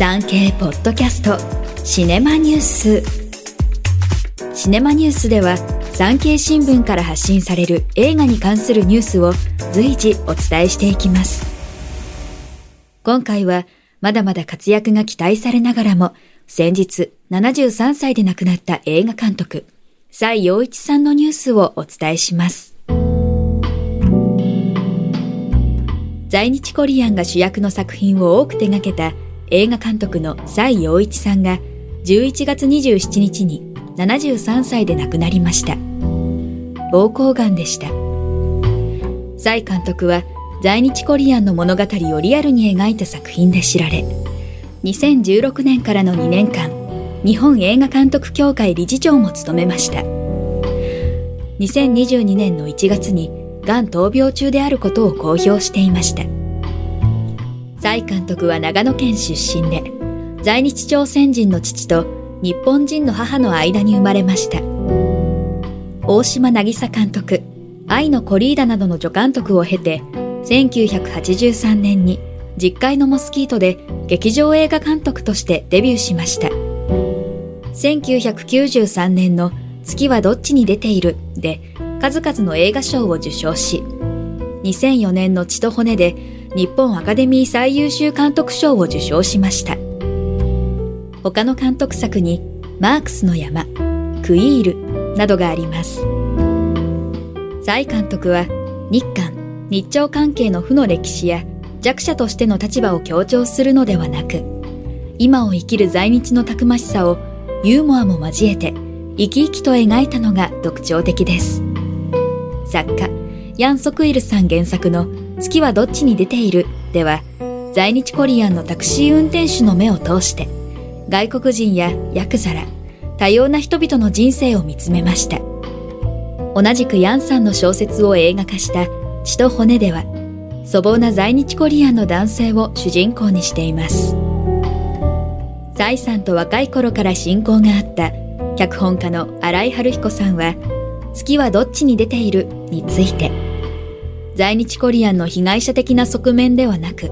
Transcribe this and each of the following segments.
産経ポッドキャストシネマニュース。シネマニュースでは産経新聞から発信される映画に関するニュースを随時お伝えしていきます。今回はまだまだ活躍が期待されながらも先日73歳で亡くなった映画監督蔡陽一さんのニュースをお伝えします。在日コリアンが主役の作品を多く手掛けた映画監督の蔡陽一さんが11月27日に73歳で亡くなりました。膀胱がんでした。蔡監督は在日コリアンの物語をリアルに描いた作品で知られ、2016年からの2年間、日本映画監督協会理事長も務めました。2022年の1月に、がん闘病中であることを公表していました。蔡監督は長野県出身で、在日朝鮮人の父と日本人の母の間に生まれました。大島渚監督、愛のコリーダなどの助監督を経て、1983年に実会のモスキートで劇場映画監督としてデビューしました。1993年の月はどっちに出ているで数々の映画賞を受賞し、2004年の血と骨で日本アカデミー最優秀監督賞を受賞しました。他の監督作にマークスの山、クイールなどがあります。蔡監督は日韓、日朝関係の負の歴史や弱者としての立場を強調するのではなく、今を生きる在日のたくましさをユーモアも交えて生き生きと描いたのが特徴的です。作家、ヤン・ソクイルさん原作の月はどっちに出ている？では、在日コリアンのタクシー運転手の目を通して、外国人やヤクザら、多様な人々の人生を見つめました。同じくヤンさんの小説を映画化した血と骨では、粗暴な在日コリアンの男性を主人公にしています。蔡さんと若い頃から親交があった脚本家の新井春彦さんは、月はどっちに出ている？について、在日コリアンの被害者的な側面ではなく、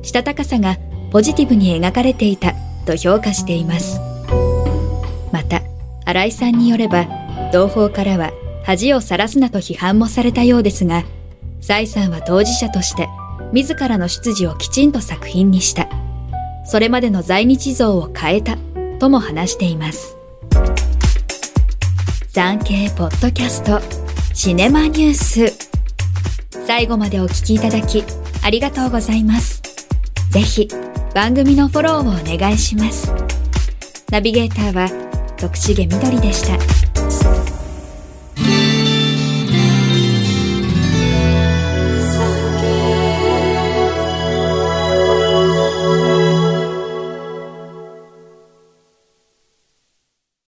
したたかさがポジティブに描かれていたと評価しています。また、新井さんによれば、同胞からは恥をさらすなと批判もされたようですが、蔡さんは当事者として、自らの出自をきちんと作品にした。それまでの在日像を変えた、とも話しています。産経ポッドキャスト、シネマニュース。最後までお聞きいただきありがとうございます。ぜひ番組のフォローをお願いします。ナビゲーターは徳重みどりでした。